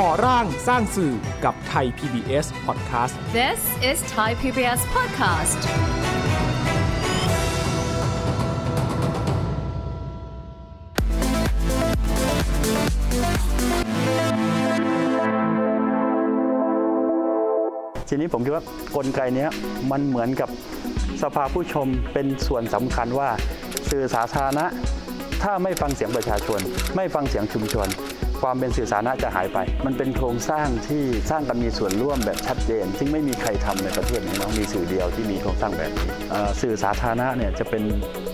ก่อร่างสร้างสื่อกับไทย PBS Podcast This is Thai PBS Podcast ทีนี้ผมคิดว่ากลไกเนี้ยมันเหมือนกับสภาผู้ชมเป็นส่วนสำคัญว่าสื่อสาธารณะถ้าไม่ฟังเสียงประชาชน ไม่ฟังเสียงชุมชน ความเป็นสื่อสาธารณะจะหายไป มันเป็นโครงสร้างที่สร้างกันมีส่วนร่วมแบบชัดเจน ซึ่งไม่มีใครทำในประเทศนี้นะมีสื่อเดียวที่มีโครงสร้างแบบนี้สื่อสาธารณะเนี่ยจะเป็น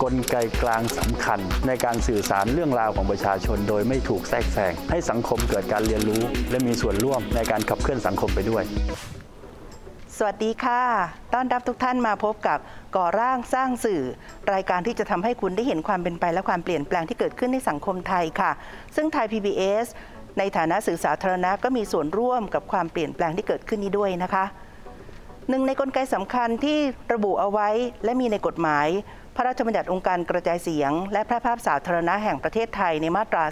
กลไกกลางสำคัญ ในการสื่อสารเรื่องราวของประชาชน โดยไม่ถูกแทรกแซงให้สังคมเกิดการเรียนรู้ และมีส่วนร่วมในการขับเคลื่อนสังคมไปด้วย สวัสดีค่ะ ต้อนรับทุกท่านมาพบกับก่อร่างสร้างสื่อ รายการที่จะทำให้คุณได้เห็นความเป็นไปและความเปลี่ยนแปลงที่เกิดขึ้นในสังคมไทยค่ะ ซึ่งไทย PBS ในฐานะสื่อสาธารณะก็มีส่วนร่วมกับความเปลี่ยนแปลงที่เกิดขึ้นนี้ด้วยนะคะหนึ่งในกลไกสำคัญที่ระบุเอาไว้และมีในกฎหมาย พระราชบัญญัติองค์การกระจายเสียง และพร่ภาพสาธารณะแห่งประเทศไทยในมาตรา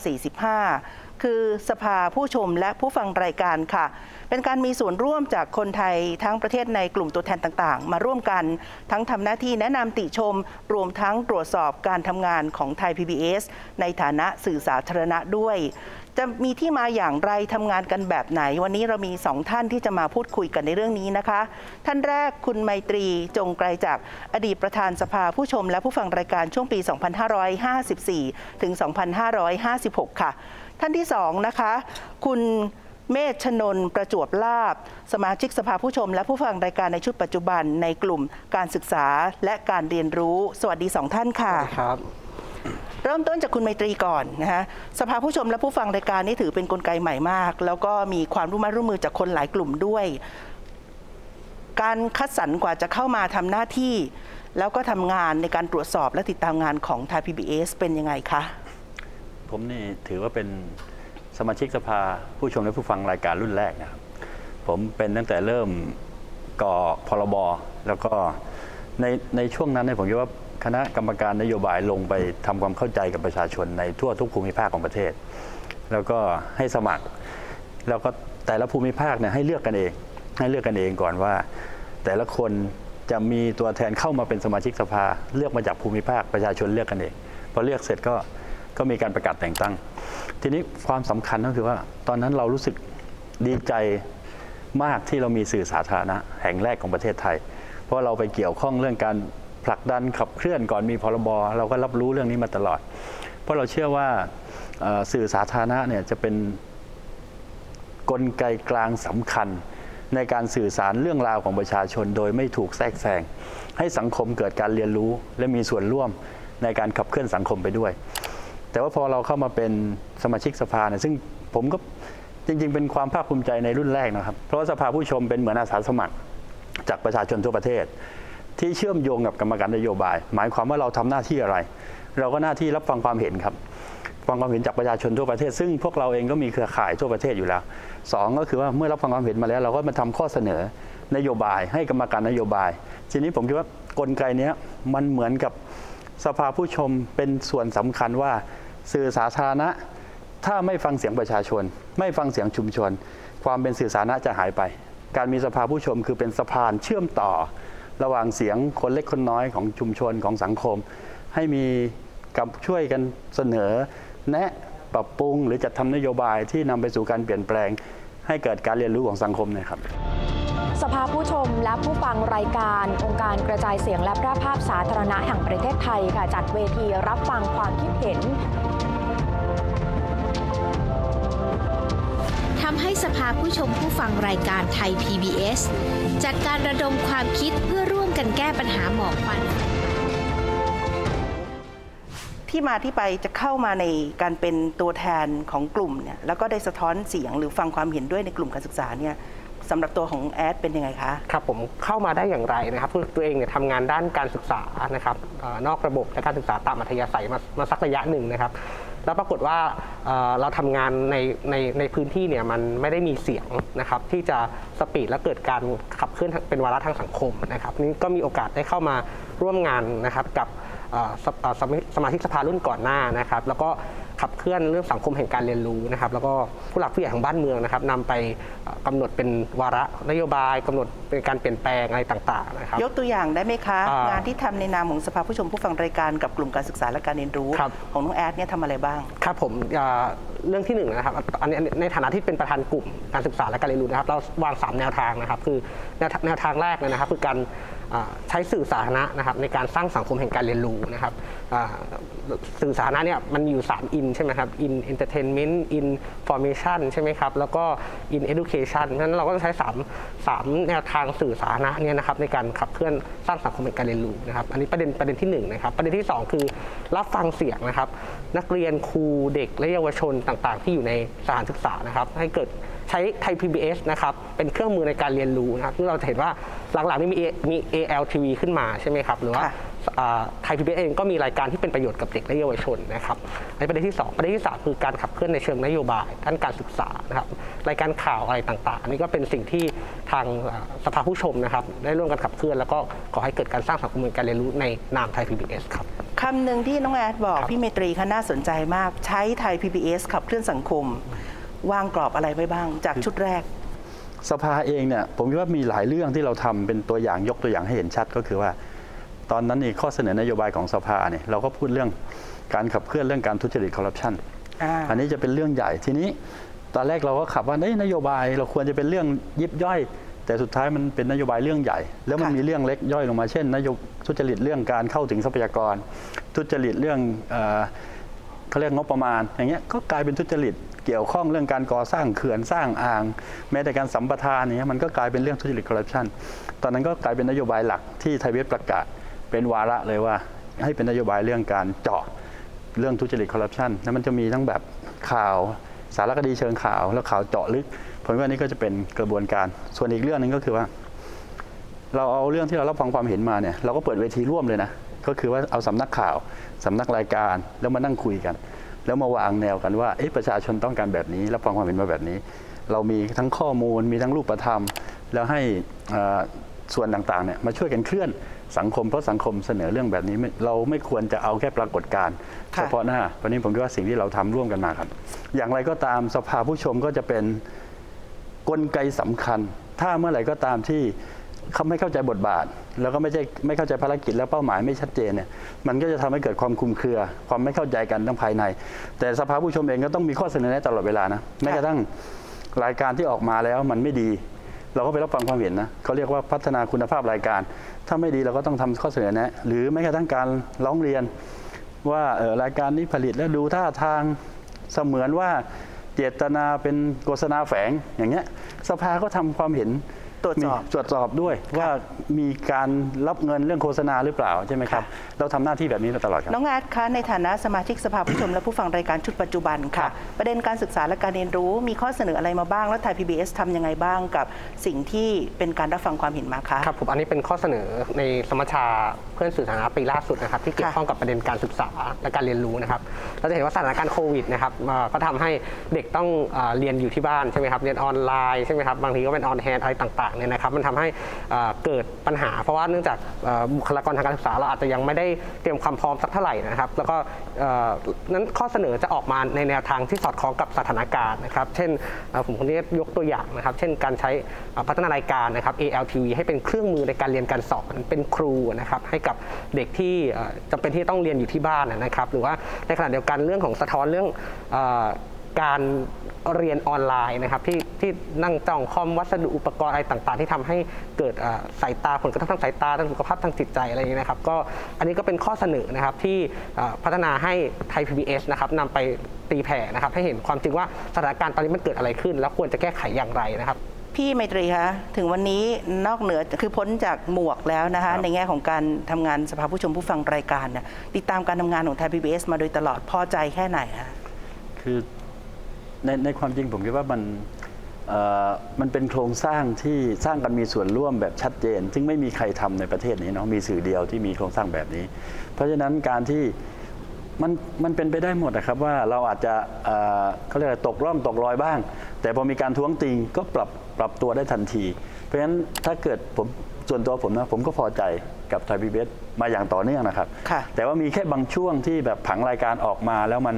45 คือสภาผู้ชมและผู้ฟังรายการค่ะ เป็นการมีส่วนร่วมจากคนไทยทั้งประเทศในกลุ่มตัวแทนต่างๆ มาร่วมกัน ทั้งทำหน้าที่แนะนำติชม รวมทั้งตรวจสอบการทำงานของไทย PBS ในฐานะสื่อสาธารณะด้วยจะมีที่มาอย่างไรทำงานกันแบบไหน วันนี้เรามีสองท่านที่จะมาพูดคุยกันในเรื่องนี้นะคะ ท่านแรกคุณไมตรีจงไกลจากอดีตประธานสภาผู้ชมและผู้ฟังรายการช่วงปี 2554 ถึง 2556 ค่ะ ท่านที่สองนะคะ คุณเมธชนนประจวบลาบ สมาชิกสภาผู้ชม และผู้ฟังรายการในชุดปัจจุบันในกลุ่มการศึกษาและการเรียนรู้ สวัสดีสองท่านค่ะครับ เริ่มต้นจากคุณไมตรีก่อนนะฮะสภาผู้ชมและผู้ฟังรายการนี่ถือเป็นกลไกใหม่มาก แล้วก็มีความร่วมไมือร่วมมือจากคนหลายกลุ่มด้วย การคัดสรรกว่าจะเข้ามาทำหน้าที่ แล้วก็ทำงานในการตรวจสอบและติดตามงานของไทย PBS เป็นยังไงคะ ผมนี่ถือว่าเป็นสมาชิกสภาผู้ชมและผู้ฟังรายการรุ่นแรกนะครับ ผมเป็นตั้งแต่เริ่มก่อพรบแล้วก็ในในช่วงนั้นเนี่ยผมคิดว่าคณะกรรมการนโยบายลงไปทำความเข้าใจกับประชาชนในทั่วทุกภูมิภาคของประเทศ แล้วก็ให้สมัคร แล้วก็แต่ละภูมิภาคเนี่ยให้เลือกกันเอง ให้เลือกกันเองก่อนว่า แต่ละคนจะมีตัวแทนเข้ามาเป็นสมาชิกสภา เลือกมาจากภูมิภาคประชาชนเลือกกันเองพอเลือกเสร็จก็ ก็มีการประกาศแต่งตั้ง ทีนี้ความสำคัญก็คือว่า ตอนนั้นเรารู้สึกดีใจมากที่เรามีสื่อสาธารณะแห่งแรกของประเทศไทย เพราะเราไปเกี่ยวข้องเรื่องการผลักดันขับเคลื่อนก่อนมีพรบเราก็รับรู้เรื่องนี้มาตลอด เพราะเราเชื่อว่าสื่อสาธารณะเนี่ยจะเป็นกลไกกลางสำคัญในการสื่อสารเรื่องราวของประชาชนโดยไม่ถูกแทรกแซงให้สังคมเกิดการเรียนรู้และมีส่วนร่วมในการขับเคลื่อนสังคมไปด้วย แต่ว่าพอเราเข้ามาเป็นสมาชิกสภาเนี่ยซึ่งผมก็จริง ๆ เป็นความภาคภูมิใจในรุ่นแรกนะครับ เพราะว่าสภาผู้ชมเป็นเหมือนอาสาสมัคร จากประชาชนทั่วประเทศ ที่เชื่อมโยงกับกรรมการนโยบาย หมายความว่าเราทำหน้าที่อะไร เราก็หน้าที่รับฟังความเห็นครับฟังความเห็นจากประชาชนทั่วประเทศ ซึ่งพวกเราเองก็มีเครือข่ายทั่วประเทศอยู่แล้วสองก็คือว่าเมื่อรับฟังความเห็นมาแล้ว เราก็มาทำข้อเสนอนโยบาย ให้กรรมการนโยบาย ทีนี้ผมคิดว่ากลไกนี้มันเหมือนกับ สภาผู้ชมเป็นส่วนสำคัญว่าสื่อสาธารณะ ถ้าไม่ฟังเสียงประชาชน ไม่ฟังเสียงชุมชน ความเป็นสื่อสาธารณะจะหายไป การมีสภาผู้ชมคือเป็นสะพานเชื่อมต่อ ระหว่างเสียงคนเล็กคนน้อยของชุมชนของสังคม ให้มีกับช่วยกันเสนอ แนะปรับปรุงหรือจัดทำนโยบายที่นำไปสู่การเปลี่ยนแปลง ให้เกิดการเรียนรู้ของสังคมนะครับ สภาผู้ชมและผู้ฟังรายการ องค์การกระจายเสียงและแพร่ภาพสาธารณะแห่งประเทศไทยค่ะจัดเวทีรับฟังความคิดเห็นทำให้สภาผู้ชมผู้ฟังรายการไทย PBS จัดการระดมความคิดเพื่อร่วมกันแก้ปัญหาหมอกควันที่มาที่ไปจะเข้ามาในการเป็นตัวแทนของกลุ่มเนี่ยแล้วก็ได้สะท้อนเสียงหรือฟังความเห็นด้วยในกลุ่มการศึกษาเนี่ย สำหรับตัวของแอดเป็นยังไงคะครับผมเข้ามาได้อย่างไรนะครับคือตัวเองเนี่ยทำงานด้านการศึกษานะครับอนอกระบบและการศึกษาตามอัธยาศัยมามาสักระยะหนึ่งนะครับ แล้วปรากฏว่าเเราทำงานในในในพื้นที่เนี่ยมันไม่ได้มีเสียงนะครับที่จะสปีดและเกิดการขับเคลื่อนเป็นวาระทางสังคมนะครับนี่ก็มีโอกาสได้เข้ามาร่วมงานนะครับกับสสสมาชิกสภารุ่นก่อนหน้านะครับ แล้วก็ ขับเคลื่อนเรื่องสังคมแห่งการเรียนรู้นะครับ แล้วก็ผู้หลักผู้ใหญ่ของบ้านเมืองนะครับนำไปเอ่อกำหนดเป็นวาระนโยบายกำหนดเป็นการเปลี่ยนแปลงอะไรต่างๆนะครับยกตัวอย่างได้ไหมคะอ่างงานที่ทำในนามของสภาผู้ชมผู้ฟังรายการกับกลุ่มการศึกษาและการเรียนรู้ครับของน้องแอดเนี่ยทำอะไรบ้างครับผมอ่าเรื่องที่หนึ่งนะครับอันนี้ในฐานะที่เป็นประธานกลุ่มการศึกษาและการเรียนรู้นะครับ เราวาง 3 แนวทางนะครับ คือแนวทางแนวทางแรกเลยนะครับ คือการอ่า ใช้สื่อสาธารณะนะครับในการสร้างสังคมแห่งการเรียนรู้นะครับสื่อสาธารณะเนี่ยมันอยู่3 in ใช่ไหมครับ in entertainment information ใช่ไหมครับแล้วก็ in education เพราะฉะนั้นเราก็จะใช้ 3 3 แนวทางสื่อสาธารณะเนี่ยนะครับในการขับเคลื่อนสร้างสังคมแห่งการเรียนรู้นะครับอันนี้ประเด็นประเด็นที่หนึ่งนะครับประเด็นที่สองคือรับฟังเสียงนะครับนักเรียนครูเด็กและเยาวชนต่างๆ ที่อยู่ในสถานศึกษานะครับให้เกิด ใช้ไทย PBS นะครับเป็นเครื่องมือในการเรียนรู้นะครับซึ่งเราจะเห็นว่าหลังๆนี่มี A- มี ALTV ขึ้นมาใช่ไหมครับหรือว่าค่ะไทยพีบีเองก็มีรายการที่เป็นประโยชน์กับเด็กและเยาวชนนะครับในประเด็นที่ 2 ประเด็นที่ 3 คือการขับเคลื่อนในเชิงนโยบายด้านการศึกษานะครับรายการข่าวอะไรต่างๆ อันนี้ก็เป็นสิ่งที่ทางเอ่อสภาผู้ชมนะครับได้ร่วมกันขับเคลื่อนแล้วก็ขอให้เกิดการสร้างสังคมการเรียนรู้ในนามไทย PBS ครับคำหนึ่งที่น้องแอดบอกครับพี่เมตรีคะน่าสนใจมากใช้ไทย PBS ขับเคลื่อนสังคม วางกรอบอะไรไว้บ้าง จากชุดแรก สภาเองเนี่ยผมคิดว่ามีหลายเรื่องที่เราทำเป็นตัวอย่างยกตัวอย่างให้เห็นชัดก็คือว่า ตอนนั้นนี่ข้อเสนอนโยบายของสภาเนี่ยเราก็พูดเรื่องการขับเคลื่อนเรื่องการทุจริตคอร์รัปชันอ่าอันนี้จะเป็นเรื่องใหญ่ทีนี้ตอนแรกเราก็ขับว่าเอ้ยนโยบายเราควรจะเป็นเรื่องยิบย่อย แต่สุดท้ายมันเป็นนโยบายเรื่องใหญ่ แล้วมันค่ะมีเรื่องเล็กย่อยลงมาเช่นนโยบทุจริตเรื่องการเข้าถึงทรัพยากร ทุจริตเรื่อง เขาเรียกงบประมาณ อย่างเงี้ยก็กลายเป็นทุจริตเกี่ยวข้องเรื่องการก่อสร้างเขื่อนสร้างอ่าง แม้แต่การสัมปทานอย่างเงี้ยมันก็กลายเป็นเรื่องทุจริตคอร์รัปชันตอนนั้นก็กลายเป็นนโยบายหลักที่ไทยเวทประกาศเป็นวาระเลยว่า ให้เป็นนโยบายเรื่องการเจาะเรื่องทุจริตคอร์รัปชันแล้วมันจะมีทั้งแบบข่าวสารคดีเชิงข่าว แล้วข่าวเจาะลึกผมว่านี่ก็จะเป็นกระบวนการ ส่วนอีกเรื่องหนึงก็คือว่า เราเอาเรื่องที่เรารับฟังความเห็นมาเนี่ยเราก็เปิดเวทีร่วมเลยนะ ก็คือว่าเอาสำนักข่าวสำนักรายการแล้วมานั่งคุยกัน แล้วมาวางแนวกันว่าเอ๊ะประชาชนต้องการแบบนี้รับฟังความเห็นมาแบบนี้ เรามีทั้งข้อมูลมีทั้งรูปธรรม แล้วให้เอ่อส่วนต่างๆเนี่ยมาช่วยกันเคลื่อนสังคมเพราะสังคมเสนอเรื่องแบบนี้ไม่เราไม่ควรจะเอาแค่ปรากฏการณ์ค่ะเฉพาะหน้าวันนี้ผมคิดว่าสิ่งที่เราทำร่วมกันมาครับ อย่างไรก็ตามสภาผู้ชมก็จะเป็นกลไกสำคัญ ถ้าเมื่อไหร่ก็ตามที่ เขาไม่เข้าใจบทบาท แล้วก็ไม่ใช่ไม่เข้าใจภารกิจและเป้าหมายไม่ชัดเจนเนี่ยมันก็จะทำให้เกิดความคุมเครือ ความไม่เข้าใจกันทั้งภายใน แต่สภาผู้ชมเองก็ต้องมีข้อเสนอแนะตลอดเวลานะแม้กระทั่งรายการที่ออกมาแล้วมันไม่ดี เราก็ไปรับฟังความเห็นนะเขาเรียกว่าพัฒนาคุณภาพรายการ ถ้าไม่ดีเราก็ต้องทำข้อเสนอแนะ หรือแม้กระทั่งการร้องเรียน ว่าเออรายการนี้ผลิตแล้วดูท่าทางเสมือนว่าเจตนาเป็นโฆษณาแฝงอย่างเงี้ยสภาก็ทำความเห็น ตรวจสอบมีตรวจสอบด้วยว่ามีการรับเงินเรื่องโฆษณาหรือเปล่าใช่ไหมครับ เราทำหน้าที่แบบนี้มาตลอดครับ น้องแอดคะในฐานะสมาชิกสภาผู้ชมและผู้ฟังรายการชุดปัจจุบันค่ะ ประเด็นการศึกษาและการเรียนรู้มีข้อเสนออะไรมาบ้าง แล้วไทย PBS ทำยังไงบ้างกับสิ่งที่เป็นการรับฟังความเห็นมาคะครับผมอันนี้เป็นข้อเสนอในสมัชชาเพื่อนสื่อสาธารณะปีล่าสุดนะครับที่เกี่ยวข้องกับประเด็นการศึกษาและการเรียนรู้นะครับเราจะเห็นว่าสถานการณ์โควิดนะครับเอ่อก็ทำให้เด็กต้องเอ่อเรียนอยู่ที่บ้านใช่ไหมครับเรียนออนไลน์ใช่ไหมครับบางทีก็เป็นออนแฮนอะไรต่างๆเนี่ยนะครับมันทำให้เกิดปัญหา เพราะว่าเนื่องจากบุคลากรทางการศึกษาเราอาจจะยังไม่ได้เตรียมความพร้อมสักเท่าไหร่นะครับ แล้วก็นั้นข้อเสนอจะออกมาในแนวทางที่สอดคล้องกับสถานการณ์นะครับ เช่นผมคนนี้ยกตัวอย่างนะครับ เช่นการใช้พัฒนารายการนะครับ ALTV ให้เป็นเครื่องมือในการเรียนการสอนเป็นครูนะครับให้กับเด็กที่เอ่อจำเป็นที่ต้องเรียนอยู่ที่บ้านนะครับ หรือว่าในขณะเดียวกันเรื่องของสะท้อนเรื่อง การเรียนออนไลน์นะครับที่ที่นั่งจ้องคอมวัสดุอุปกรณ์อะไรต่างๆ ที่ทำให้เกิดเอ่อสายตาผลกระทบทางสายตาทางสุขภาพทางจิตใจอะไรอย่างนี้ยนะครับก็อันนี้ก็เป็นข้อเสนอนะครับที่เอ่อพัฒนาให้ไทย PBS นะครับนำไปตีแผ่นะครับให้เห็นความจริงว่าสถานการณ์ตอนนี้มันเกิดอะไรขึ้น แล้วควรจะแก้ไขอย่างไรนะครับพี่ไมตรีคะถึงวันนี้นอกเหนือคือพ้นจากหมวกแล้วนะคะครับในแง่ของการทำงานสภาผู้ชมผู้ฟังรายการเนี่ยติดตามการทำงานของไทย PBS มาโดยตลอดพอใจแค่ไหนคะคือ ในในความจริงผมคิดว่ามันเอ่อมันเป็นโครงสร้างที่สร้างกันมีส่วนร่วมแบบชัดเจน ซึ่งไม่มีใครทำในประเทศนี้เนาะมีสื่อเดียวที่มีโครงสร้างแบบนี้ เพราะฉะนั้นการที่มันมันเป็นไปได้หมดนะครับว่าเราอาจจะเอ่อเขาเรียกอะไรตกร่องตกรอยบ้าง แต่พอมีการท้วงติงก็ปรับปรับตัวได้ทันที เพราะฉะนั้นถ้าเกิดผมส่วนตัวผมนะผมก็พอใจกับไทยพีบีมาอย่างต่อเนื่องนะครับค่ะแต่ว่ามีแค่บางช่วงที่แบบผังรายการออกมาแล้วมัน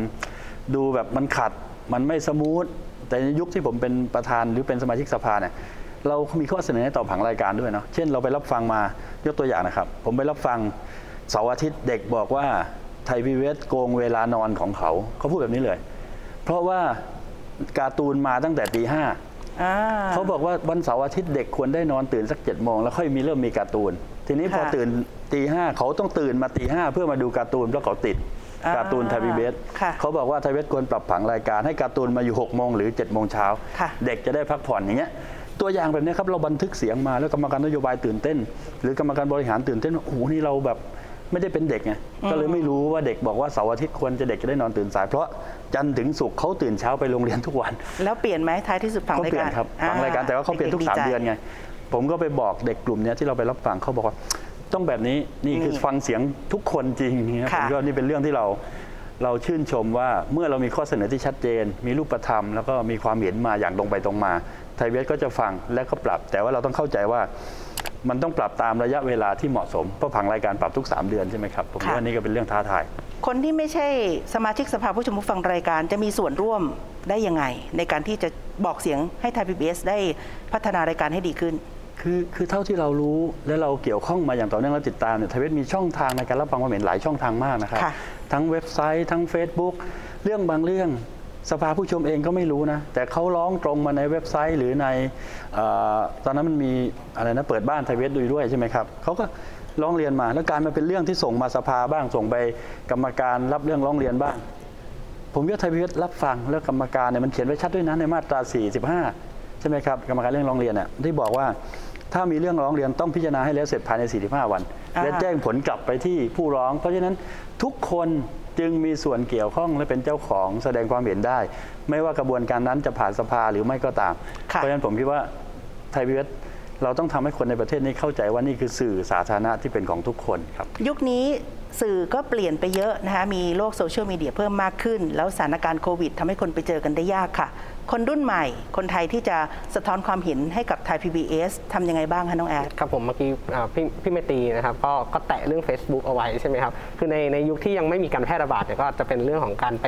ดูแบบมันขัด มันไม่สมูทแต่ในยุคที่ผมเป็นประธานหรือเป็นสมาชิกสภาเนี่ยเรามีข้อเสนอให้ต่อผังรายการด้วยเนาะเช่นเราไปรับฟังมายกตัวอย่างนะครับ ผมไปรับฟังเสาร์อาทิตย์เด็กบอกว่าไทยพีบีเอสโกงเวลานอนของเขาเขาพูดแบบนี้เลย เพราะว่าการ์ตูนมาตั้งแต่ตีห้าอ่าเขาบอกว่าวันเสาร์อาทิตย์เด็กควรได้นอนตื่นสักเจ็ดโมงแล้วค่อยมีเริ่มมีการ์ตูน ทีนี้พอค่ะตื่นตีห้าเขาต้องตื่นมาตีห้าเพื่อมาดูการ์ตูนเพราะเขาติดอ่า การ์ตูนไทยพีบีเอสค่ะเขาบอกว่าไทยพีบีเอสควรปรับผังรายการให้การ์ตูนมาอยู่6กโมงหรือ7จ็ดโมงเช้าค่ะเด็กจะได้พักผ่อนอย่างเงี้ยตัวอย่างแบบนี้ครับเราบันทึกเสียงมาแล้วกรรมการนโยบายตื่นเต้น หรือกรรมการบริหารตื่นเต้นว่าโอ้โหนี่เราแบบไม่ได้เป็นเด็กไงก็เลยไม่รู้ว่าเด็กบอกว่าเสาร์อาทิตย์ควรจะเด็กจะได้นอนตื่นสายเพราะจันทร์ถึงศุกร์เขาตื่นเช้าไปโรงเรียนทุกวัน แล้วเปลี่ยนไหมท้ายที่สุดผังเขารายเปลี่ยกานรครับฟังรายการแต่ว่าเขาเปลี่ยนทุกด็สามๆใจเดือนไงผมก็ไปบอกเด็กกลุ่มเนี้ยที่เราไปรับฟังเขาบอกว่า ต้องแบบนี้นี่คือฟังเสียงทุกคนจริงเนี่ยค่ะผมก็นี่เป็นเรื่องที่เราเราชื่นชมว่าเมื่อเรามีข้อเสนอที่ชัดเจน มีรูปธรรม แล้วก็มีความเห็นมาอย่างตรงไปตรงมา ไทยเวสก็จะฟังและก็ปรับ แต่ว่าเราต้องเข้าใจว่ามันต้องปรับตามระยะเวลาที่เหมาะสม เพราะผังรายการปรับทุก 3 เดือนใช่ไหมครับผมค่ะว่านี่ก็เป็นเรื่องท้าทาย คนที่ไม่ใช่สมาชิกสภาผู้ชมผู้ฟังรายการจะมีส่วนร่วมได้ยังไง ในการที่จะบอกเสียงให้ไทยพีบีได้พัฒนารายการให้ดีขึ้น คือคือเท่าที่เรารู้และเราเกี่ยวข้องมาอย่างต่อเนื่องและติดตามเนี่ยไทยเวทมีช่องทางในการรับฟังความเห็นหลายช่องทางมากนะครับค่ะทั้งเว็บไซต์ทั้ง Facebook เรื่องบางเรื่องสภาผู้ชมเองก็ไม่รู้นะ แต่เขาร้องตรงมาในเว็บไซต์หรือในเออตอนนั้นมันมีอะไรนะเปิดบ้านไทยเวทดูด้วยใช่ไหมครับเขาก็ร้องเรียนมาแล้วกลารมาเป็นเรื่องที่ส่งมาสภาบ้างส่งไปกรรมการรับเรื่องร้องเรียนบ้าง ผมว่าไทยพิวัตรรับฟังแล้วกรรมการเนี่ยมันเขียนไว้ชัดด้วยนะในมาตรา 45 ใช่ไหมครับกรรมการเรื่องร้องเรียนน่ะที่บอกว่า ถ้ามีเรื่องร้องเรียนต้องพิจารณาให้แล้วเสร็จภายใน 45 วันอ่าและแจ้งผลกลับไปที่ผู้ร้อง เพราะฉะนั้นทุกคนจึงมีส่วนเกี่ยวข้องและเป็นเจ้าของแสดงความเห็นได้ ไม่ว่ากระบวนการนั้นจะผ่านสภาหรือไม่ก็ตามค่ะเพราะฉะนั้นผมคิดว่าไทยพิวัตรเราต้องทำให้คนในประเทศนี้เข้าใจว่านี่คือสื่อสาธารณะที่เป็นของทุกคนครับ ยุคนี้สื่อก็เปลี่ยนไปเยอะนะคะมีโลกโซเชียลมีเดียเพิ่มมากขึ้น แล้วสถานการณ์โควิดทำให้คนไปเจอกันได้ยากค่ะ คนรุ่นใหม่ คนไทยที่จะสะท้อนความเห็นให้กับไทย PBS ทำยังไงบ้างคะน้องแอดครับผมเมื่อกี้พี่พี่เมตีนะครับก็ก็แตะเรื่อง Facebook เอาไว้ใช่ไหมครับคือในในยุคที่ยังไม่มีการแพร่ระบาดเนี่ยก็จะเป็นเรื่องของการไป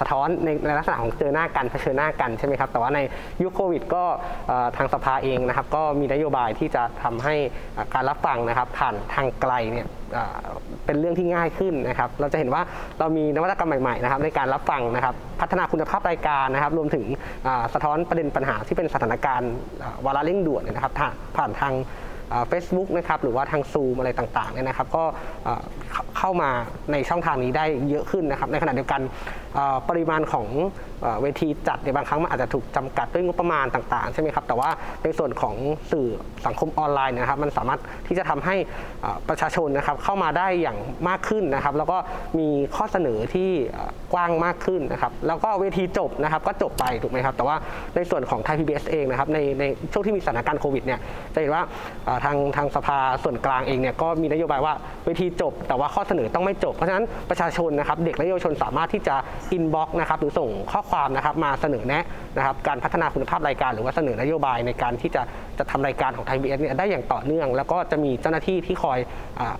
สะท้อนในในลักษณะของเจอหน้ากันเผชิญหน้ากันใช่ไหมครับแต่ว่าในยุคโควิด ก็ทางสภาเองนะครับก็มีนโยบายที่จะทำให้การรับฟังนะครับผ่านทางไกลเนี่ยเป็นเรื่องที่ง่ายขึ้นนะครับ เราจะเห็นว่าเรามีนวัตกรรมใหม่ๆนะครับในการรับฟังนะครับ พัฒนาคุณภาพรายการนะครับ รวมถึงสะท้อนประเด็นปัญหาที่เป็นสถานการณ์วาระเร่งด่วนนะครับ ผ่านทางเฟซบุ๊กนะครับหรือว่าทางซูมอะไรต่างๆเนี่ยนะครับ ก็เข้ามาในช่องทางนี้ได้เยอะขึ้นนะครับ ในขณะเดียวกันปริมาณของเวทีจัดในบางครั้งมันอาจจะถูกจำกัดด้วยงบประมาณต่างๆใช่ไหมครับแต่ว่าในส่วนของสื่อสังคมออนไลน์นะครับมันสามารถที่จะทำให้ประชาชนนะครับเข้ามาได้อย่างมากขึ้นนะครับ แล้วก็มีข้อเสนอที่กว้างมากขึ้นนะครับ แล้วก็เวทีจบนะครับก็จบไปถูกไหมครับ แต่ว่าในส่วนของไทยพีบีเอสเองนะครับในในช่วงที่มีสถานการณ์โควิดเนี่ยจะเห็นว่าทางทางสภาส่วนกลางเองเนี่ยก็มีนโยบายว่าเวทีจบ แต่ว่าข้อเสนอต้องไม่จบเพราะฉะนั้นประชาชนนะครับเด็กและเยาวชนสามารถที่จะ inbox นะครับหรือส่งข้อความนะครับมาเสนอแนะนะครับการพัฒนาคุณภาพรายการหรือว่าเสนอนโยบายในการที่จะจะทำรายการของไทยพีบีเอสเนี่ยได้อย่างต่อเนื่อง แล้วก็จะมีเจ้าหน้าที่ที่คอยอ่า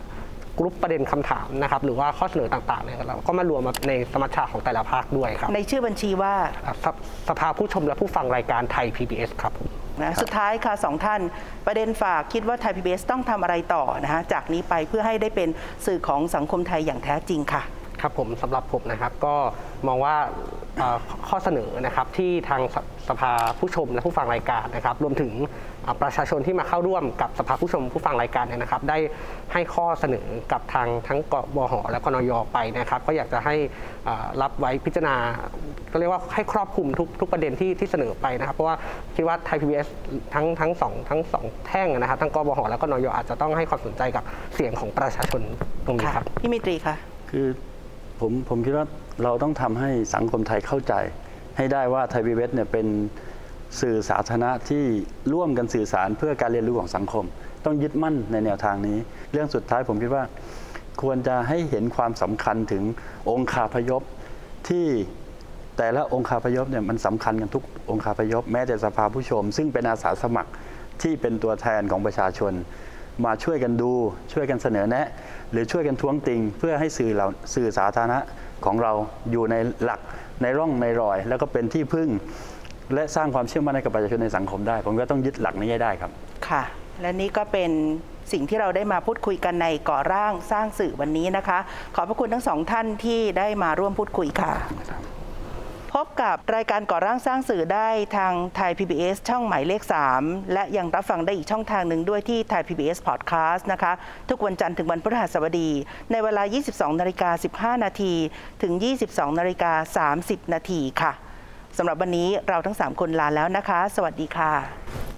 กรุ๊ปประเด็นคำถามนะครับหรือว่าข้อเสนอต่างๆเนี่ยเราก็มารวมมาในสมัชชาของแต่ละภาคด้วยครับ ในชื่อบัญชีว่าอ่าสภสภาผู้ชมและผู้ฟังรายการไทย PBS ครับผมนะสุดท้ายค่ะสองท่านประเด็นฝากคิดว่าไทย PBS ต้องทำอะไรต่อนะคะจากนี้ไปเพื่อให้ได้เป็นสื่อของสังคมไทยอย่างแท้จริงค่ะ ครับผมสำหรับผมนะครับก็มองว่าเอ่อข้อเสนอนะครับที่ทางสสภาผู้ชมและผู้ฟังรายการนะครับ รวมถึงอ่าประชาชนที่มาเข้าร่วมกับสภาผู้ชมผู้ฟังรายการเนี่ยนะครับ ได้ให้ข้อเสนอกับทางทั้งกบหและกนยไปนะครับ ก็อยากจะให้อ่ารับไว้พิจารณา ก็เรียกว่าให้ครอบคลุมทุกทุกประเด็นที่ที่เสนอไปนะครับ เพราะว่าคิดว่าไทยพีบีทั้งทั้งสองทั้งสองแท่งนะครับทั้งกบหและกนยอาจจะต้องให้ความสนใจกับเสียงของประชาชนตรงนี้ค่ะครับพี่มิตรีค่ะคือ ผมผมคิดว่าเราต้องทำให้สังคมไทยเข้าใจ ให้ได้ว่าไทยพีบีเนี่ยเป็นสื่อสาธารณะที่ร่วมกันสื่อสารเพื่อการเรียนรู้ของสังคม ต้องยึดมั่นในแนวทางนี้ เรื่องสุดท้ายผมคิดว่า ควรจะให้เห็นความสำคัญถึงองค์คาพยพที่แต่ละองค์คาพยพเนี่ยมันสำคัญกันทุกองค์คาพยพแม้แต่สภาผู้ชม ซึ่งเป็นอาสาสมัครที่เป็นตัวแทนของประชาชน มาช่วยกันดู ช่วยกันเสนอแนะ หรือช่วยกันท้วงติง เพื่อให้สื่อเราสื่อสาธารณะของเราอยู่ในหลักในร่องในรอย แล้วก็เป็นที่พึ่ง และสร้างความเชื่อมั่นให้กับประชาชนในสังคมได้ ผมก็ต้องยึดหลักนี้ให้ได้ครับค่ะ และนี่ก็เป็นสิ่งที่เราได้มาพูดคุยกันในก่อร่างสร้างสื่อวันนี้นะคะ ขอบพระคุณทั้งสองท่านที่ได้มาร่วมพูดคุยค่ะ บกับรายการก่อร่างสร้างสื่อได้ทางไทย PBS ช่องหมายเลข 3 และยังรับฟังได้อีกช่องทางหนึ่งด้วยที่ไทย PBS Podcast นะคะ ทุกวันจันทร์ถึงวันพฤหัสบดี ในเวลา 22นาฬิกา15 นาที ถึง 22นาฬิกา30 นาทีค่ะสำหรับวันนี้เราทั้ง 3 คนลาแล้วนะคะ สวัสดีค่ะ